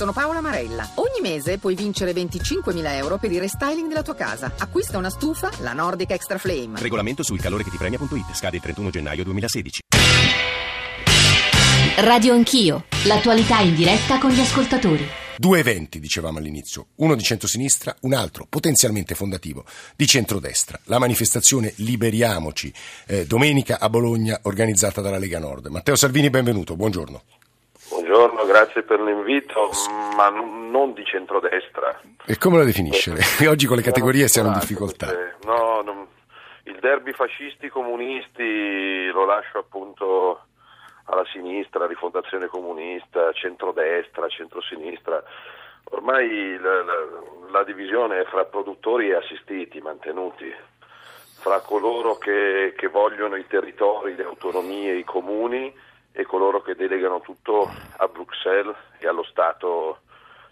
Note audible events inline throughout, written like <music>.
Sono Paola Marella. Ogni mese puoi vincere 25.000 euro per il restyling della tua casa. Acquista una stufa, la Nordic Extra Flame. Regolamento sul calore che ti premia.it. Scade il 31 gennaio 2016. Radio Anch'io. L'attualità in diretta con gli ascoltatori. Due eventi, dicevamo all'inizio, uno di centrosinistra, un altro potenzialmente fondativo di centrodestra. La manifestazione Liberiamoci, eh, domenica a Bologna, organizzata dalla Lega Nord. Matteo Salvini, benvenuto, buongiorno. Buongiorno, grazie per l'invito, ma non di centrodestra. E come la definisce? Oggi con le categorie siamo in difficoltà. No, non, il derby fascisti comunisti lo lascio appunto alla sinistra, rifondazione comunista, centrodestra, centrosinistra. Ormai la, la, la divisione è fra produttori e assistiti mantenuti, fra coloro che, che vogliono i territori, le autonomie, i comuni e coloro che delegano tutto a Bruxelles e allo Stato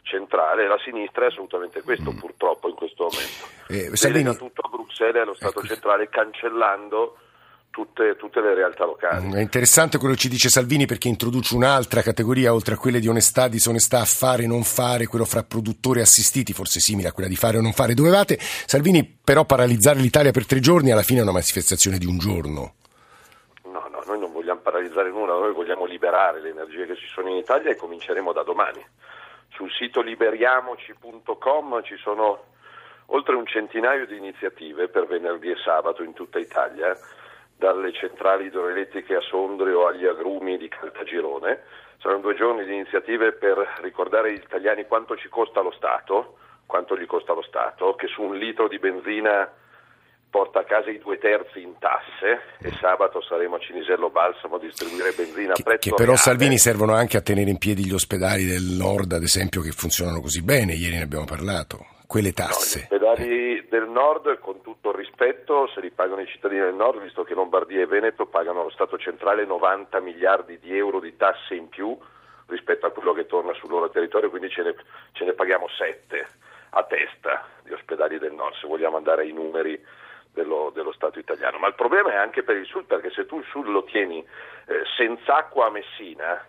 centrale. La sinistra è assolutamente questo, mm. purtroppo, in questo momento. Eh, Salvini... Delega tutto a Bruxelles e allo Stato ecco. centrale, cancellando tutte, tutte, le realtà locali. Mm, è interessante quello che ci dice Salvini perché introduce un'altra categoria oltre a quelle di onestà, disonestà, fare, non fare, quello fra produttori e assistiti, forse simile a quella di fare o non fare. Dovevate, Salvini, però paralizzare l'Italia per tre giorni alla fine è una manifestazione di un giorno. Paralizzare nulla, noi vogliamo liberare le energie che ci sono in Italia e cominceremo da domani. Sul sito liberiamoci.com ci sono oltre un centinaio di iniziative per venerdì e sabato in tutta Italia dalle centrali idroelettriche a Sondrio agli agrumi di Caltagirone. Saranno due giorni di iniziative per ricordare agli italiani quanto ci costa lo Stato, quanto gli costa lo Stato, che su un litro di benzina porta a casa i due terzi in tasse e sabato saremo a Cinisello Balsamo a distribuire benzina che, a prezzo che però reale. Salvini servono anche a tenere in piedi gli ospedali del nord ad esempio che funzionano così bene, ieri ne abbiamo parlato quelle tasse. No, gli ospedali del nord, con tutto il rispetto, se li pagano i cittadini del nord, visto che Lombardia e Veneto pagano allo Stato centrale 90 miliardi di euro di tasse in più rispetto a quello che torna sul loro territorio, quindi ce ne, ce ne paghiamo 7 a testa di ospedali del nord, se vogliamo andare ai numeri dello, dello, Stato italiano. Ma il problema è anche per il sud, perché se tu il sud lo tieni eh, senza acqua a Messina,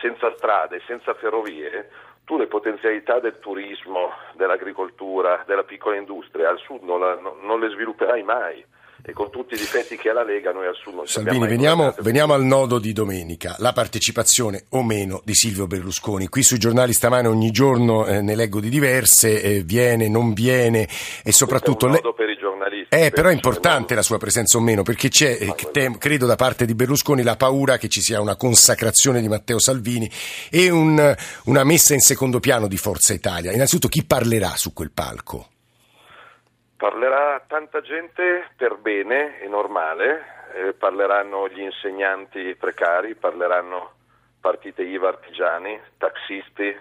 senza strade, senza ferrovie, tu le potenzialità del turismo, dell'agricoltura, della piccola industria al sud non, la, non le svilupperai mai e con tutti i difetti che ha la Lega noi al sud non Salvini, veniamo, veniamo, al nodo di domenica, la partecipazione o meno di Silvio Berlusconi. Qui sui giornali stamane ogni giorno eh, ne leggo di diverse, eh, viene, non viene e soprattutto... È un nodo le... Eh, però è importante la sua presenza o meno perché c'è, eh, credo da parte di Berlusconi, la paura che ci sia una consacrazione di Matteo Salvini e un, una messa in secondo piano di Forza Italia. Innanzitutto chi parlerà su quel palco? Parlerà tanta gente per bene e normale, eh, parleranno gli insegnanti precari, parleranno partite IVA artigiani, taxisti,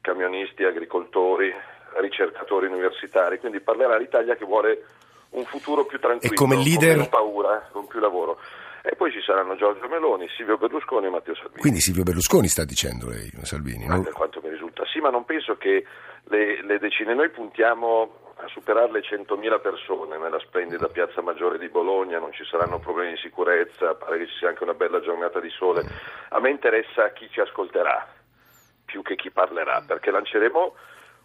camionisti, agricoltori, ricercatori universitari, quindi parlerà l'Italia che vuole un futuro più tranquillo, e come leader... con paura, con più lavoro. E poi ci saranno Giorgio Meloni, Silvio Berlusconi e Matteo Salvini. Quindi Silvio Berlusconi sta dicendo lei, Salvini? No? Per quanto mi risulta, sì, ma non penso che le, le decine, noi puntiamo a superare le 100.000 persone nella splendida piazza Maggiore di Bologna, non ci saranno problemi di sicurezza, pare che ci sia anche una bella giornata di sole. A me interessa chi ci ascolterà più che chi parlerà, perché lanceremo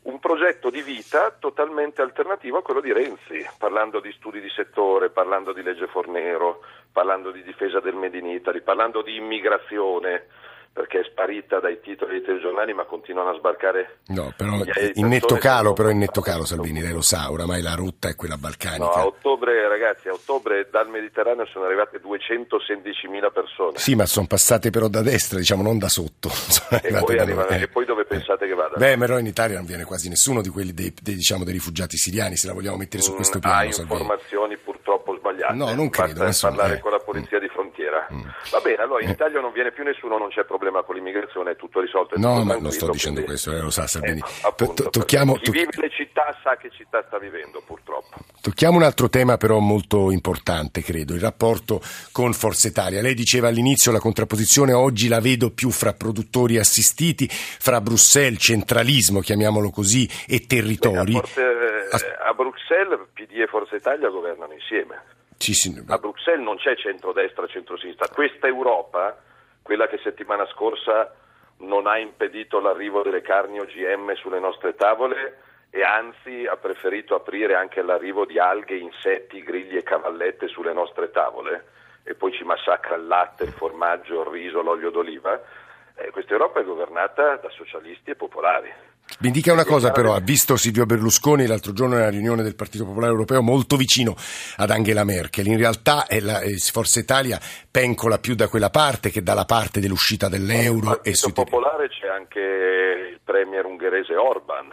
un progetto di vita totalmente alternativo a quello di Renzi, parlando di studi di settore, parlando di legge Fornero, parlando di difesa del Made in Italy, parlando di immigrazione perché è sparita dai titoli dei telegiornali ma continuano a sbarcare no però in netto calo però in netto calo Salvini lei lo sa oramai la rotta è quella balcanica no, a ottobre ragazzi a ottobre dal Mediterraneo sono arrivate 216.000 persone sì ma sono passate però da destra diciamo non da sotto <laughs> e poi, arrivano, eh. e poi, dove pensate che vada? beh però in Italia non viene quasi nessuno di quelli dei, dei, diciamo, dei rifugiati siriani se la vogliamo mettere su mm, questo piano ha informazioni purtroppo sbagliate no non credo Basta parlare eh. con la polizia mm. di frontiera mm. Va bene allora in Italia non viene più nessuno non c'è problema con l'immigrazione è tutto risolto. È no, tutto ma non sto dicendo quindi... questo, eh, lo sa Salvini. Eh, appunto, tocchiamo, chi vive le città sa che città sta vivendo, purtroppo. Tocchiamo un altro tema però molto importante, credo, il rapporto con Forza Italia. Lei diceva all'inizio la contrapposizione oggi la vedo più fra produttori assistiti, fra Bruxelles, centralismo, chiamiamolo così, e territori. Beh, a, Forza, eh, a Bruxelles PD e Forza Italia governano insieme. Sì, sì. A Bruxelles non c'è centrodestra, centrosinistra. Questa Europa quella che settimana scorsa non ha impedito l'arrivo delle carni OGM sulle nostre tavole e anzi ha preferito aprire anche l'arrivo di alghe, insetti, grigli e cavallette sulle nostre tavole e poi ci massacra il latte, il formaggio, il riso, l'olio d'oliva. Eh, questa Europa è governata da socialisti e popolari. Mi dica una cosa però, ha visto Silvio Berlusconi l'altro giorno nella riunione del Partito Popolare Europeo molto vicino ad Angela Merkel, in realtà è la, è Forza Italia pencola più da quella parte che dalla parte dell'uscita dell'euro. Nel Partito Popolare c'è anche il premier ungherese Orban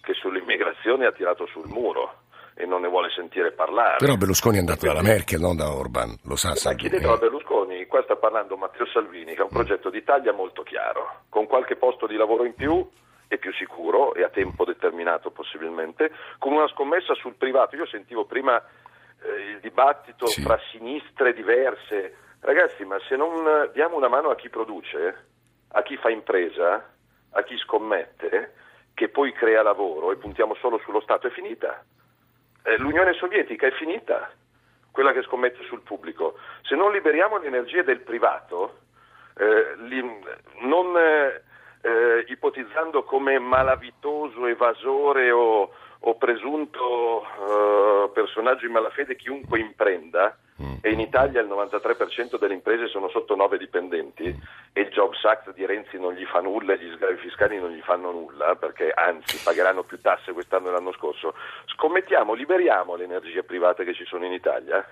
che sull'immigrazione ha tirato sul muro e non ne vuole sentire parlare. Però Berlusconi è andato dalla Merkel, non da Orban, lo sa. Ma chiedetelo a Berlusconi, qua sta parlando Matteo Salvini, che ha un progetto d'Italia molto chiaro, con qualche posto di lavoro in più e più sicuro e a tempo determinato possibilmente, con una scommessa sul privato. Io sentivo prima eh, il dibattito sì. fra sinistre diverse. Ragazzi, ma se non diamo una mano a chi produce, a chi fa impresa, a chi scommette, che poi crea lavoro e puntiamo solo sullo Stato, è finita. Eh, L'Unione Sovietica è finita, quella che scommette sul pubblico. Se non liberiamo le energie del privato, eh, li, non eh, eh, ipotizzando come malavitoso, evasore o, o presunto eh, personaggio in malafede chiunque imprenda, mm. e in Italia il 93% delle imprese sono sotto 9 dipendenti mm. e il Jobs Act di Renzi non gli fa nulla e gli sgravi fiscali non gli fanno nulla perché anzi pagheranno più tasse quest'anno e l'anno scorso, scommettiamo, liberiamo le energie private che ci sono in Italia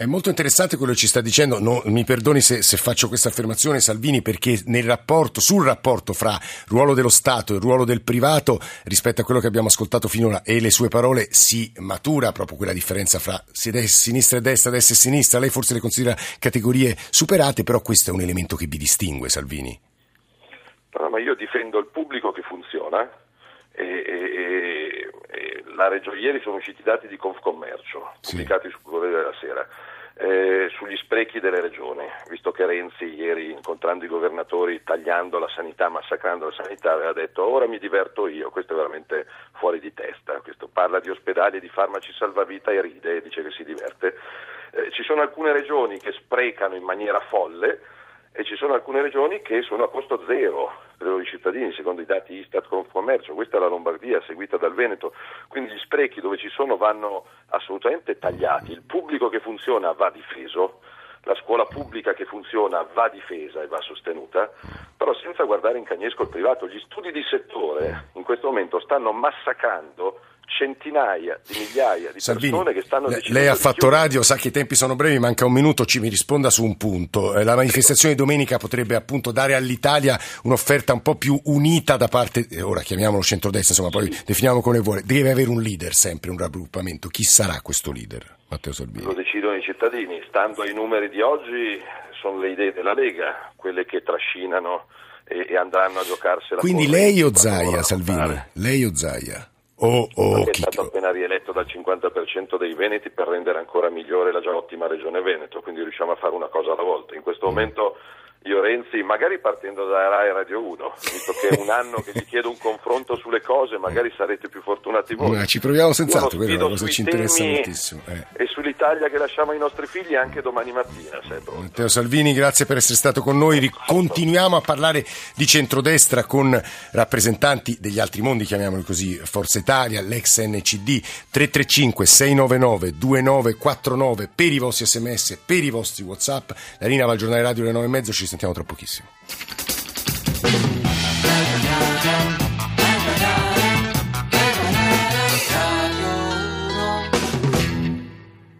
è molto interessante quello che ci sta dicendo, no, mi perdoni se, se, faccio questa affermazione Salvini, perché nel rapporto, sul rapporto fra ruolo dello Stato e ruolo del privato rispetto a quello che abbiamo ascoltato finora e le sue parole si matura proprio quella differenza fra sinistra e destra, destra e sinistra. Lei forse le considera categorie superate, però questo è un elemento che vi distingue, Salvini. No, ma io difendo il pubblico che funziona e, e, e la Reggio ieri sono usciti i dati di Confcommercio pubblicati sul Corriere della Sera eh, sugli sprechi delle regioni, visto che Renzi ieri incontrando i governatori, tagliando la sanità, massacrando la sanità, aveva detto ora mi diverto io, questo è veramente fuori di testa, questo parla di ospedali, di farmaci salvavita e ride e dice che si diverte. Eh, ci sono alcune regioni che sprecano in maniera folle e ci sono alcune regioni che sono a costo zero per i loro cittadini, secondo i dati Istat Confcommercio, questa è la Lombardia seguita dal Veneto, quindi gli sprechi dove ci sono vanno assolutamente tagliati, il pubblico che funziona va difeso, la scuola pubblica che funziona va difesa e va sostenuta, però senza guardare in cagnesco il privato, gli studi di settore in questo momento stanno massacrando centinaia di migliaia di Salvini, persone che stanno decidendo. Lei ha fatto radio, sa che i tempi sono brevi, manca un minuto, ci mi risponda su un punto. Eh, la manifestazione di domenica potrebbe appunto dare all'Italia un'offerta un po' più unita da parte, eh, ora chiamiamolo centrodestra, insomma, poi definiamo come vuole. Deve avere un leader sempre, un raggruppamento. Chi sarà questo leader, Matteo Salvini? Lo decidono i cittadini. Stando ai numeri di oggi, sono le idee della Lega, quelle che trascinano e, e andranno a giocarsela. Quindi lei o Zaia, Salvini? Lei o Zaia? Oh, oh, è stato appena rieletto dal 50% dei veneti per rendere ancora migliore la già ottima regione Veneto, quindi riusciamo a fare una cosa alla volta. In questo momento io Renzi, magari partendo da Rai Radio 1, visto che è un anno che gli chiedo un confronto sulle cose, magari sarete più fortunati voi. Ma ci proviamo senz'altro, quella è una cosa che ci interessa moltissimo. Eh. E sull'Italia che lasciamo ai nostri figli anche domani mattina. Matteo Salvini, grazie per essere stato con noi. Continuiamo a parlare di centrodestra con rappresentanti degli altri mondi, chiamiamoli così, Forza Italia, l'ex NCD, 335 699 2949 per i vostri sms, per i vostri whatsapp. La linea va al giornale radio alle 9 e mezzo, ci notícia, então até outra pouquíssimo.